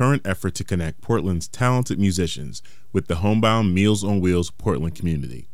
current effort to connect Portland's talented musicians with the homebound Meals on Wheels Portland community.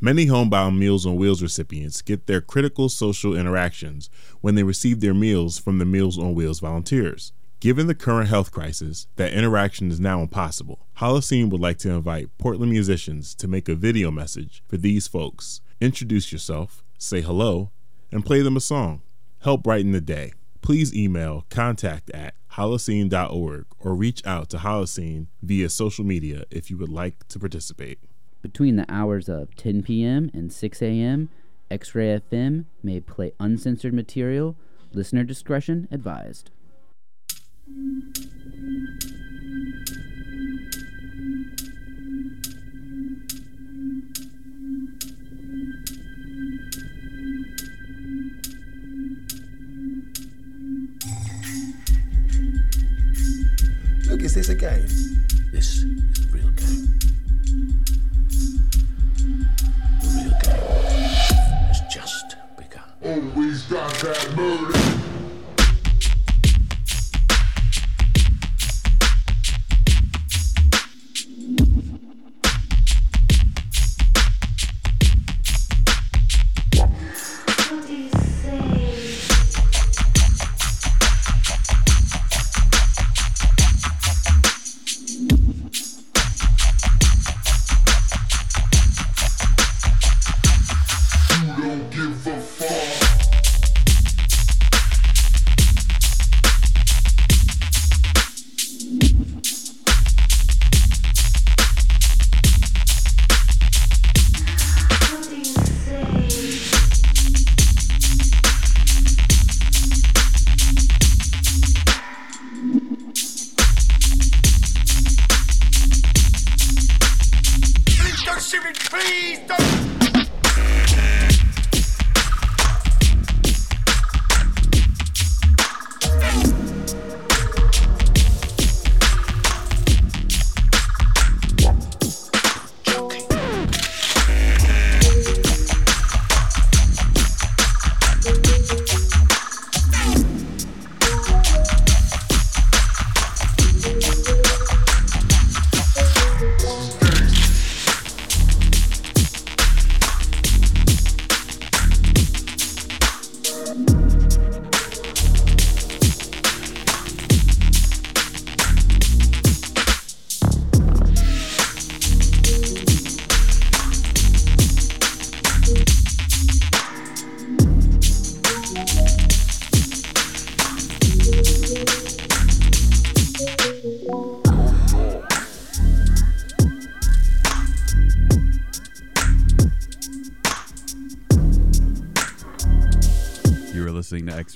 Many homebound Meals on Wheels recipients get their critical social interactions when they receive their meals from the Meals on Wheels volunteers. Given the current health crisis, that interaction is now impossible. Holocene would like to invite Portland musicians to make a video message for these folks. Introduce yourself, say hello, and play them a song. Help brighten the day. Please email contact at holocene.org or reach out to Holocene via social media if you would like to participate. Between the hours of 10 p.m. and 6 a.m., X Ray FM may play uncensored material. Listener discretion advised. Is this a game? This is a real game. The real game has just begun. Always got that murder.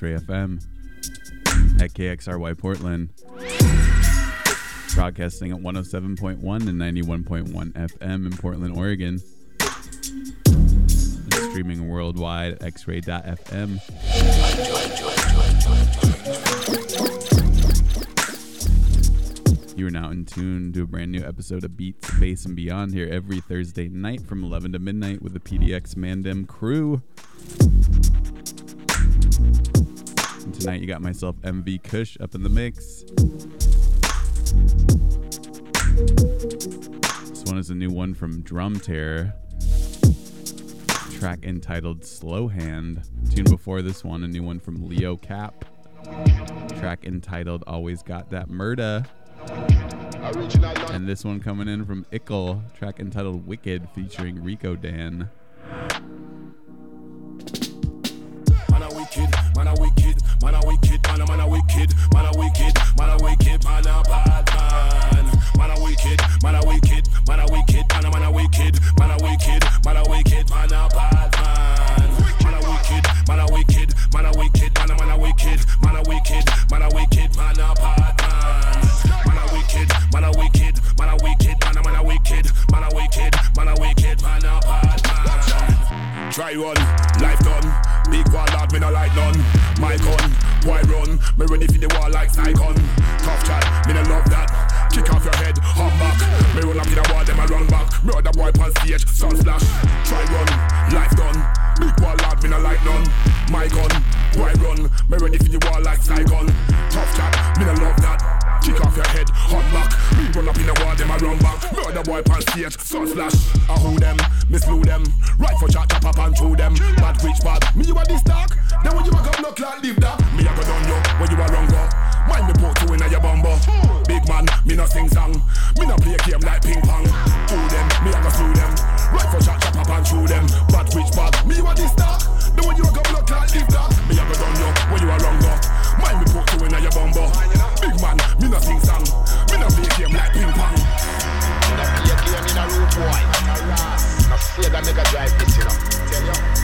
101.3 FM at KXRY Portland. Broadcasting at 107.1 and 91.1 FM in Portland, Oregon. And streaming worldwide at xray.fm. You are now in tune to a brand new episode of Beats, Bass, and Beyond here every Thursday night from 11 to midnight with the PDX Mandem crew. Tonight you got myself MV Kush up in the mix. This one is a new one from Drumterror. Track entitled Slowhand. Tune before this one, a new one from Leo Cap. Track entitled Always Got That Murda. And this one coming in from Ickle, track entitled Wicked featuring Riko Dan. Man a man a wicked, man a wicked, man a wicked, man a bad man. Man a wicked, man a wicked, man a wicked, man a man a wicked, man a wicked, man a wicked, man a bad man. Man a wicked, man a wicked, man a wicked, man a man a wicked, man a wicked, man a wicked, man a bad man. Man a wicked, man a wicked, man a wicked, man a man a wicked, man a wicked, man a wicked, man a bad man. Try run, Me ready for the wall like Saigon. Tough chat, me no love that. Kick off your head, hop back. Me run up in the wall, them I run back. Other boy on stage, sun splash. Try run, life done. Big wall lad, me no like none. My gun, why run? Me ready for the wall like Saigon. Tough chat, me no love that. Kick off your head, hot back. Me run up in the wall, them a run back. Murder boy pan stage, sun flash. I who them, me them. Right for chat, chop up and through them. Bad which bad, me you a this dark. Then when you a come knock like live that. Me a go down you, when you a wrong go. Mind me put two in a your bumbo. Big man, me no sing song. Me no play a game like ping pong. Do them, me a go slew them. For chat, chop up and through them. Bad which bad, me a this dark. Then when you a come knock like live that. Me a go down you, when you a wrong go. Mind me put you in a your bumbo. Big man, me no sing song. Me no play game like ping pong. No play game in a road boy. No ras. No Sega Mega Drive this, you know. Tell you.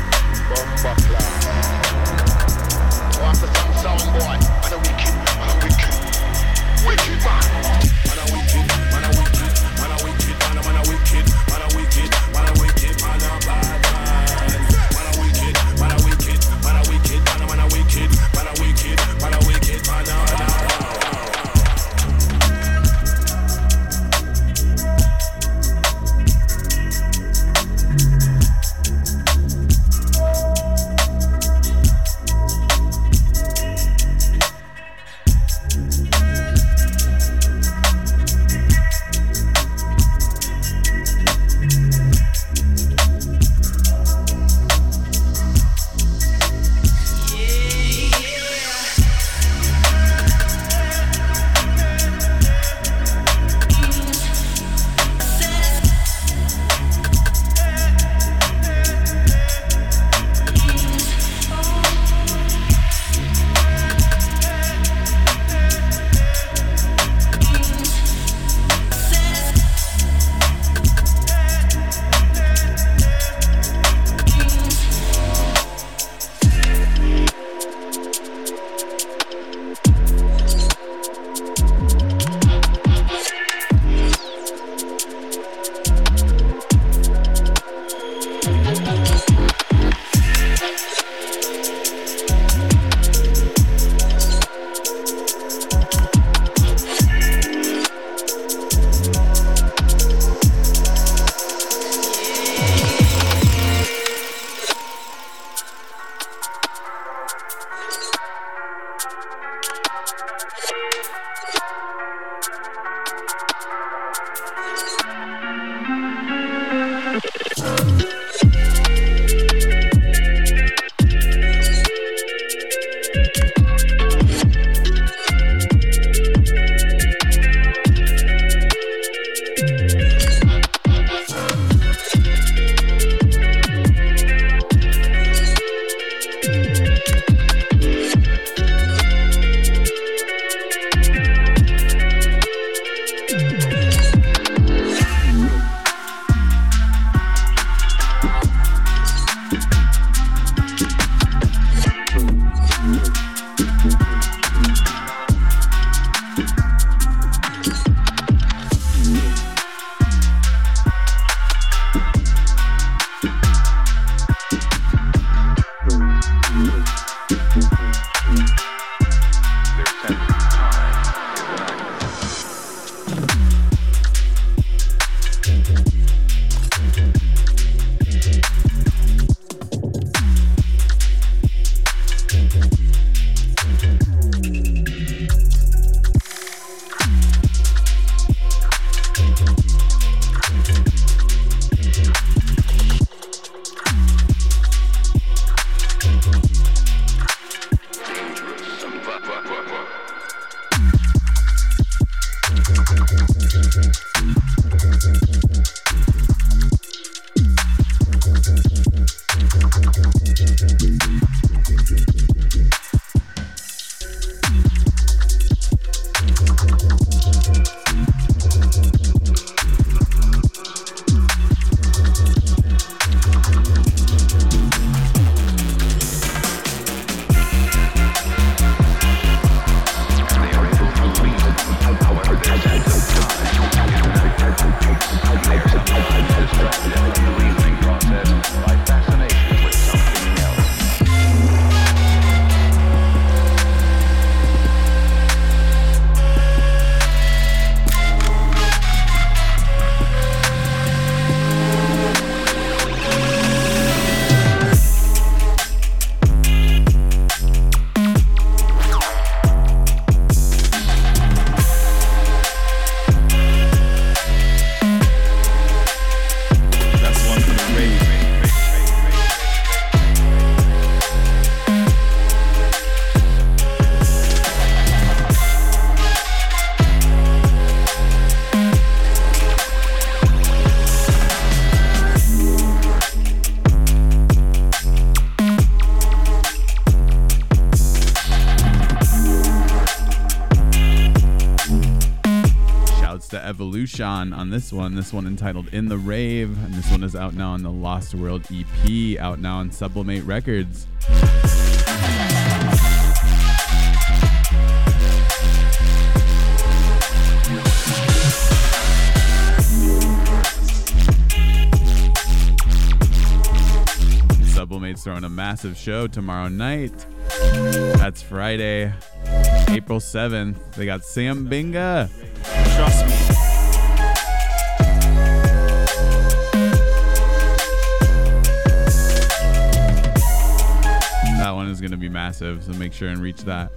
EvoluShawn on this one. This one entitled In the Rave, and this one is out now on the Lost World EP, out now on Sublimate Records. Sublimate's throwing a massive show tomorrow night. That's Friday, April 7th. They got Sam Binga. Trust me. Massive, so make sure and reach that.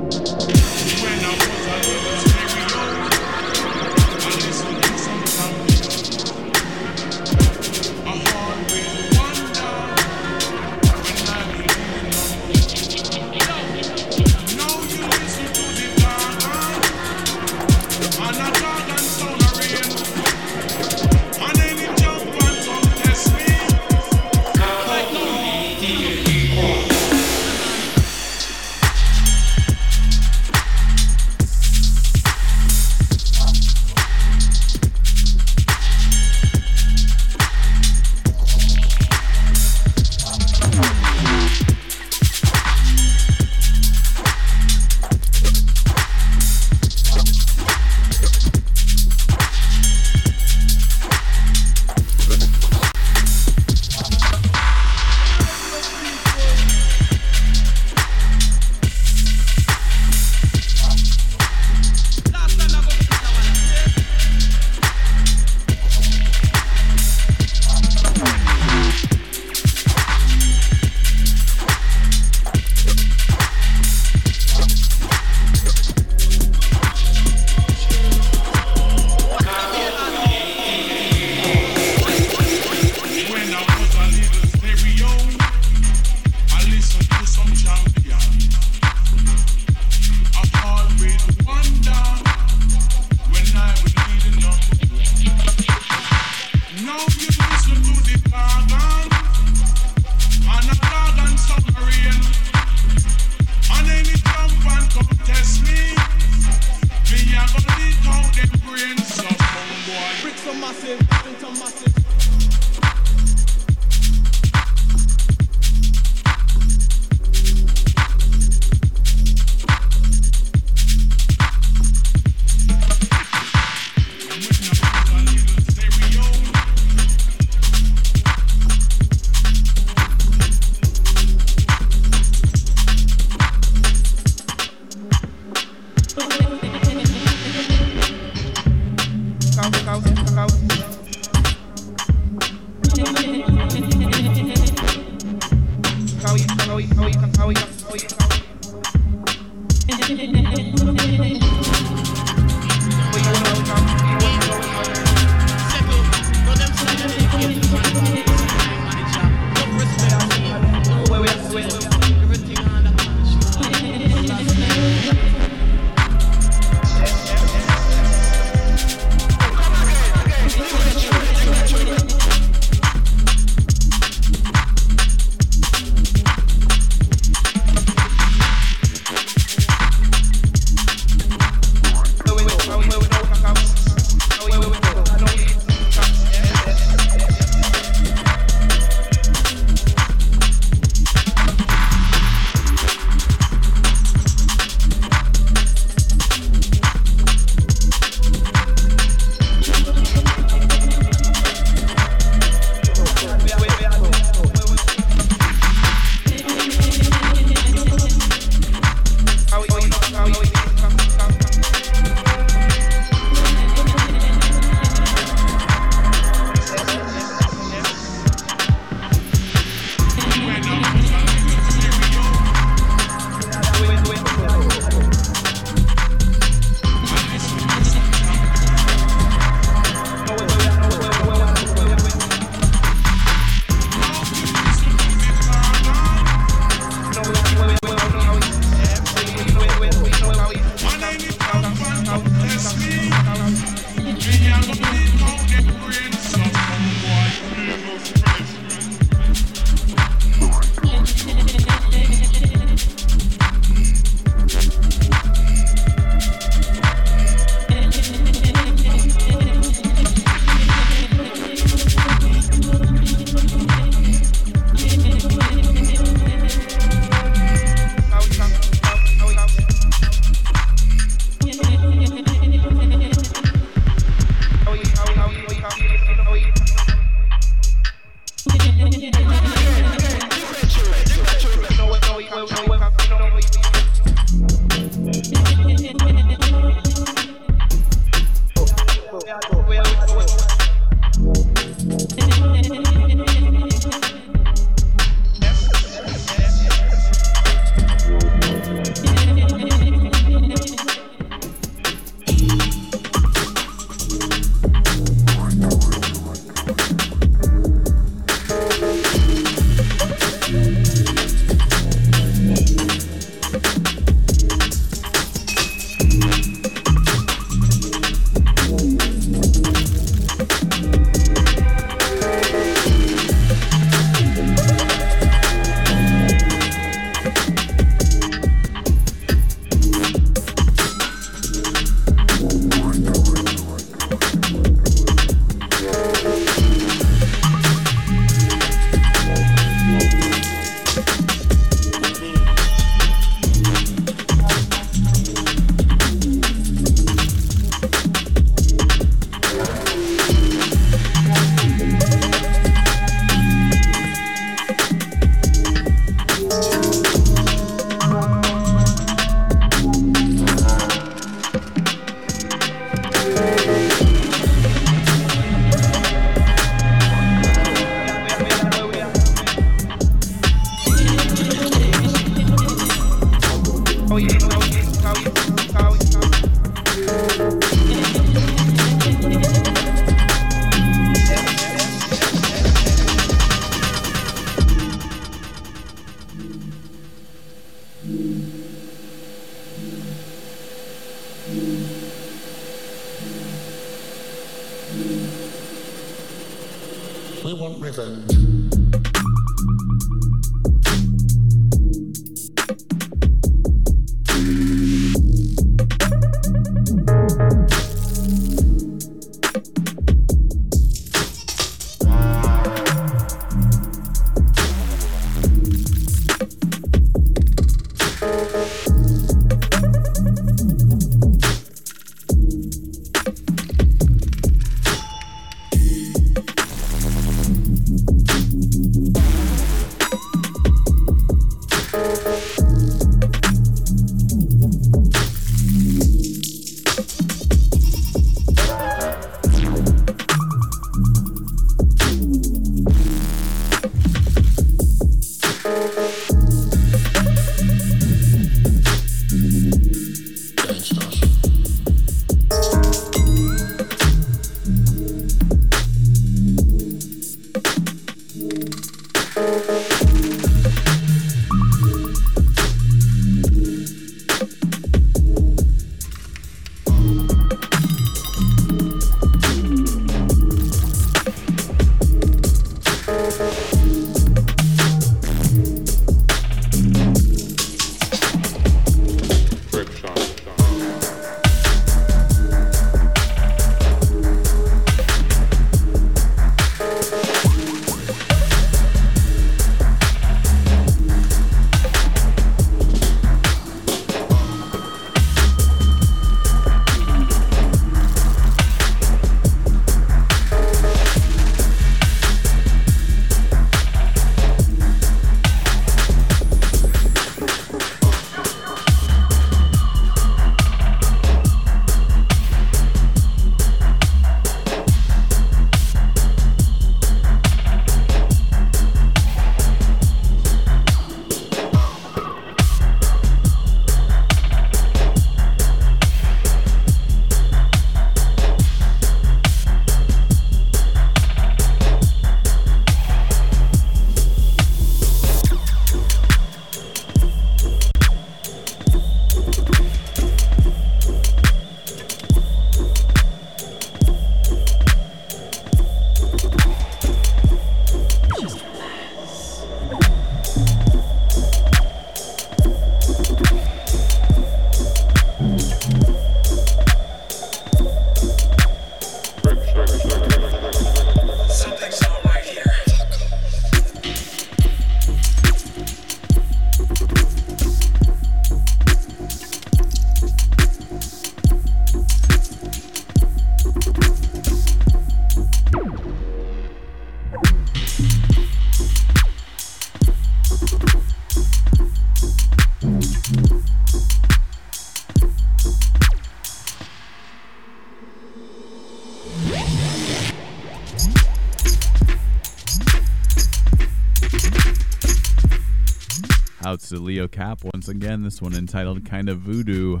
Cap once again. This one entitled Kind of Voodoo.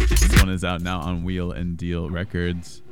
This one is out now on Wheel and Deal Records.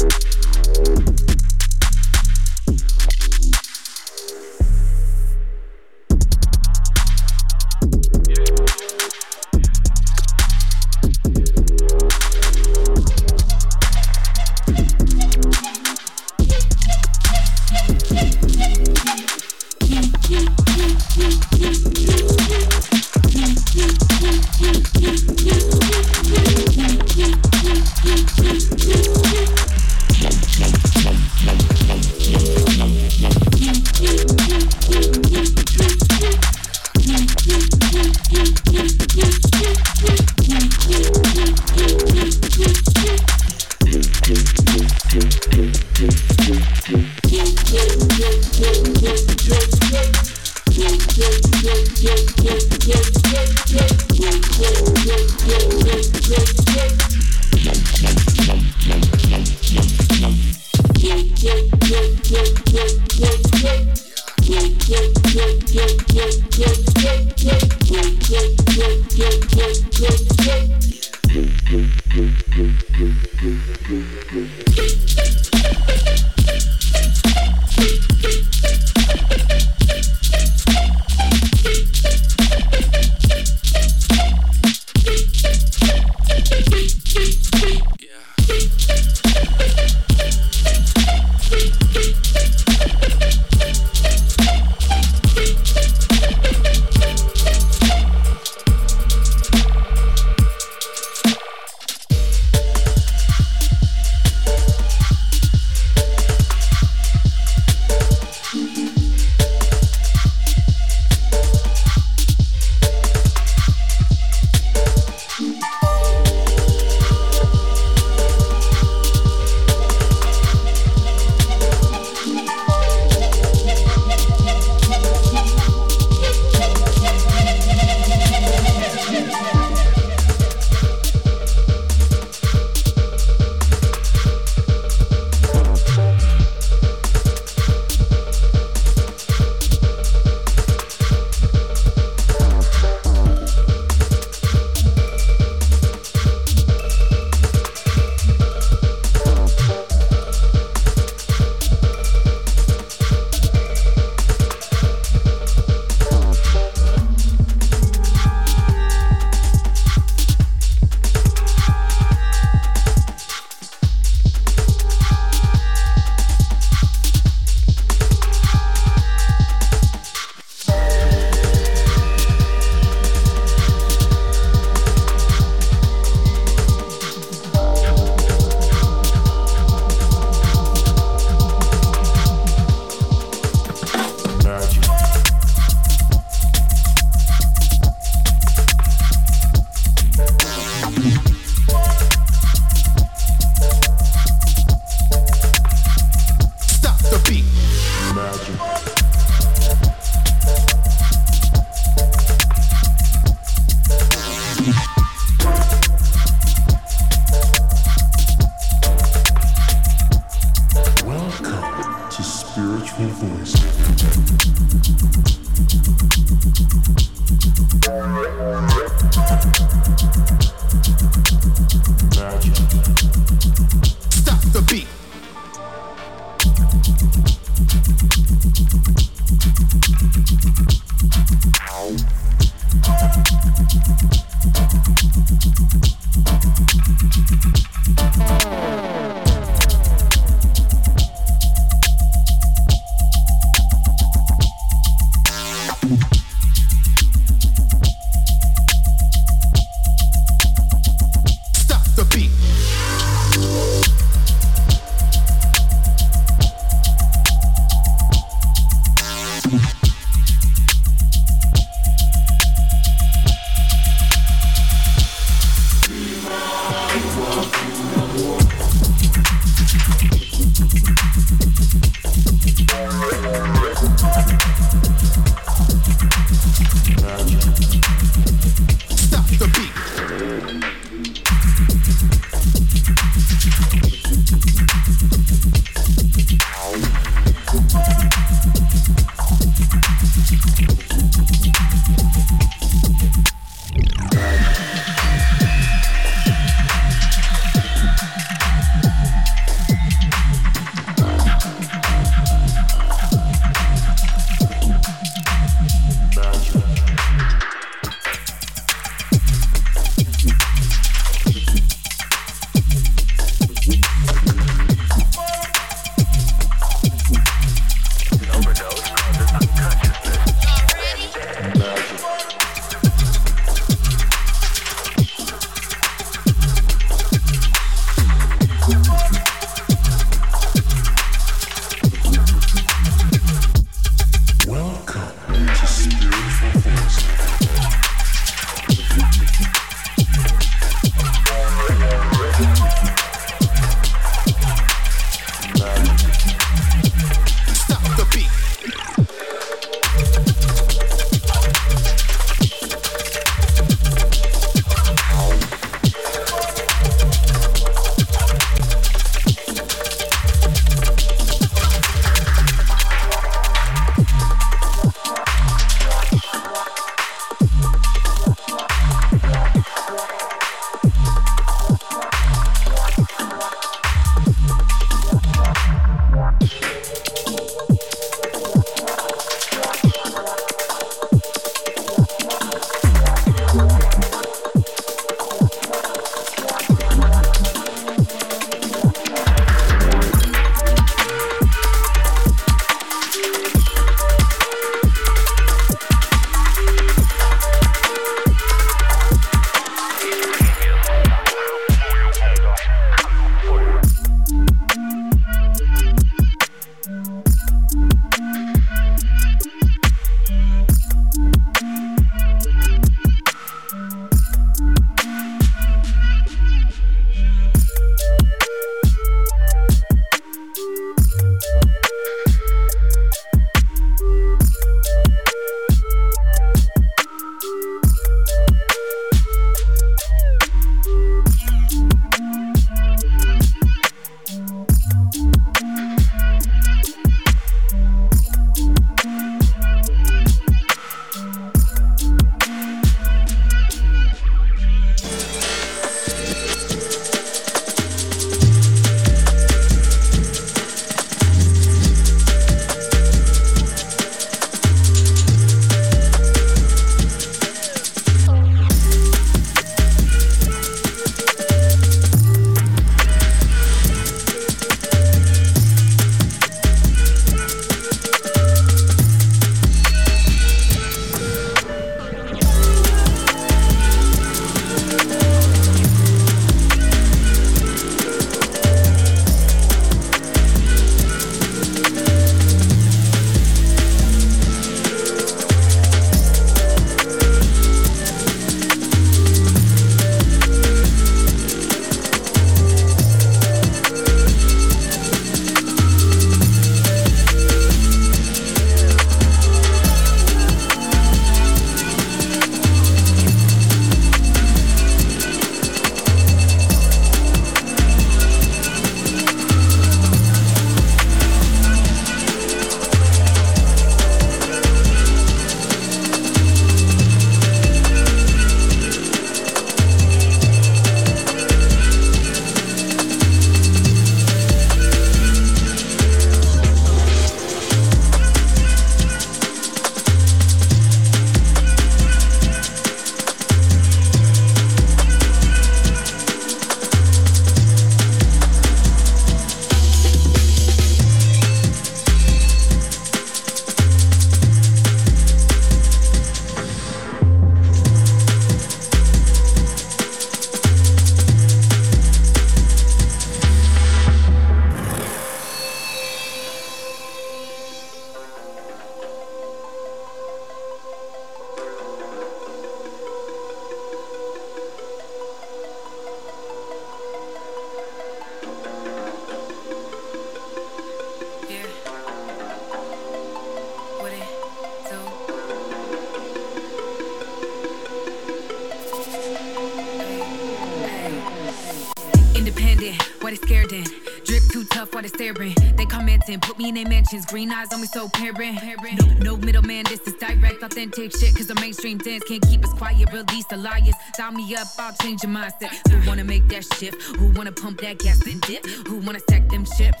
Green eyes on me, so parent. No, no middleman, this is direct, authentic shit. Cause the mainstream dance can't keep us quiet. Release the liars. Dial me up, I'll change your mindset. Who wanna make that shift? Who wanna pump that gas and dip? Who wanna stack them chips?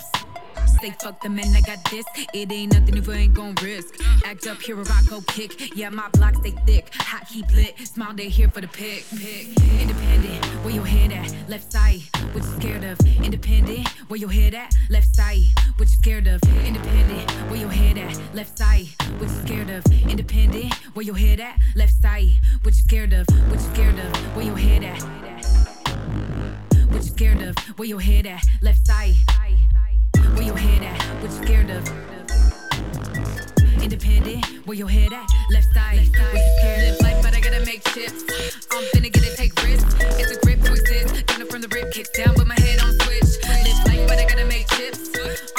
Say fuck the man, I got this. It ain't nothing if I ain't gon' risk. Act up here, a rock go kick. Yeah, my block stay thick. Hot keep lit. Smile they here for the pick. pick. Independent, where your head at? Left side, what you scared of? Independent, where your head at? Left side, what you scared of? Independent, where your head at? Left side, what you scared of? Independent, where your head at? Left side, what you scared of? What you scared of? Where your head at? What you scared of? Where your head at? Left side. Where your head at? What you scared of? Independent, where your head at? Left side. What you scared of? Life, but I gotta make chips. I'm finna get it, take risks. It's a grip to exist. Down from the rip, kicks down, but my head on switch. Live life, but I gotta make chips.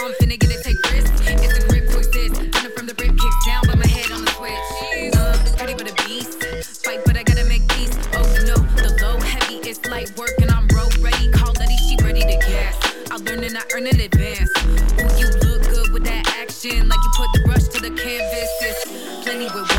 I'm finna get it, take risks. It's a grip to exist. Down from the rip, kicks down, but my head on the switch. Uh, ready for the beast. Fight, but I gotta make peace. Oh, know, the low heavy is light work, And I earn in advance. Ooh, you look good with that action, like you put the brush to the canvas. It's plenty with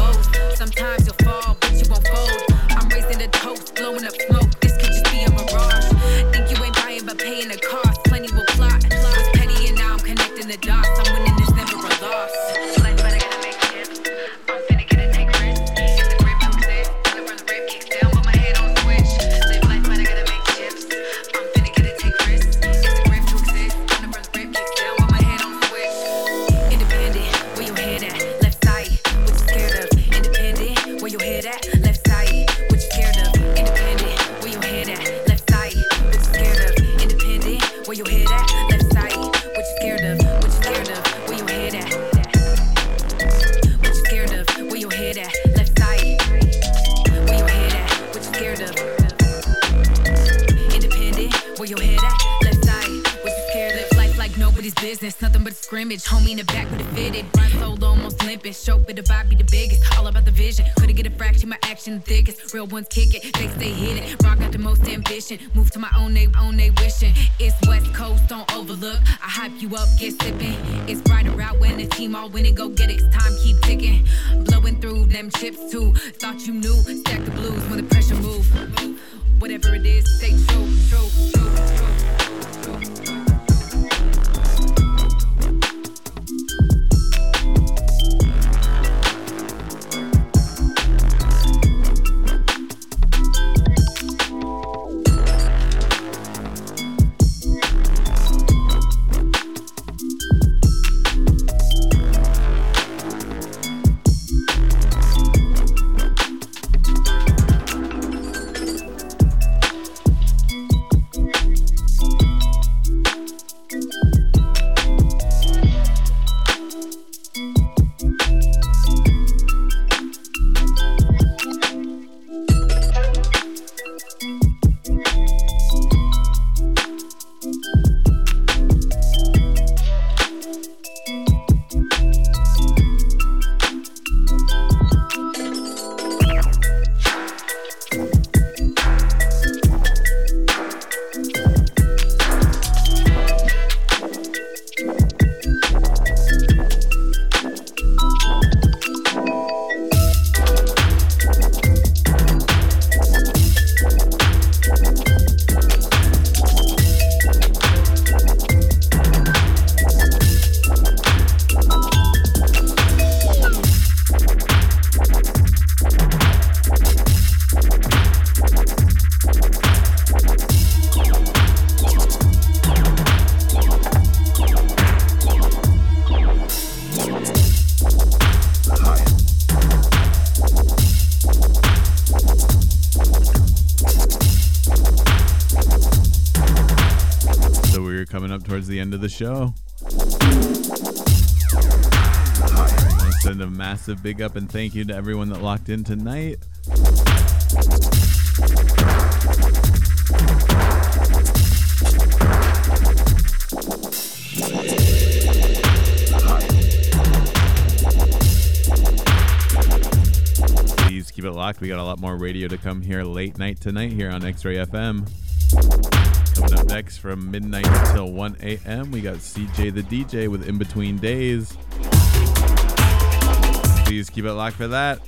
nobody's business, nothing but a scrimmage. Homie in the back with a fitted, run solo almost limping. Show but the vibe be the biggest, all about the vision. Couldn't get a fraction, my action the thickest. Real ones kick it, they stay hidden. Rock got the most ambition, move to my own they own they wishing. It's West Coast, don't overlook. I hype you up, get sipping. It's brighter out when the team all winning, go get it. It's time keep ticking, blowing through them chips too. Thought you knew, stack the blues when the pressure move. Whatever it is, stay true, true, true, towards the end of the show. Send a massive big up and thank you to everyone that locked in tonight. Please keep it locked. We got a lot more radio to come here late night tonight here on X Ray FM. Next from midnight until 1 a.m. We got CJ the DJ with In Between Days. Please keep it locked for that.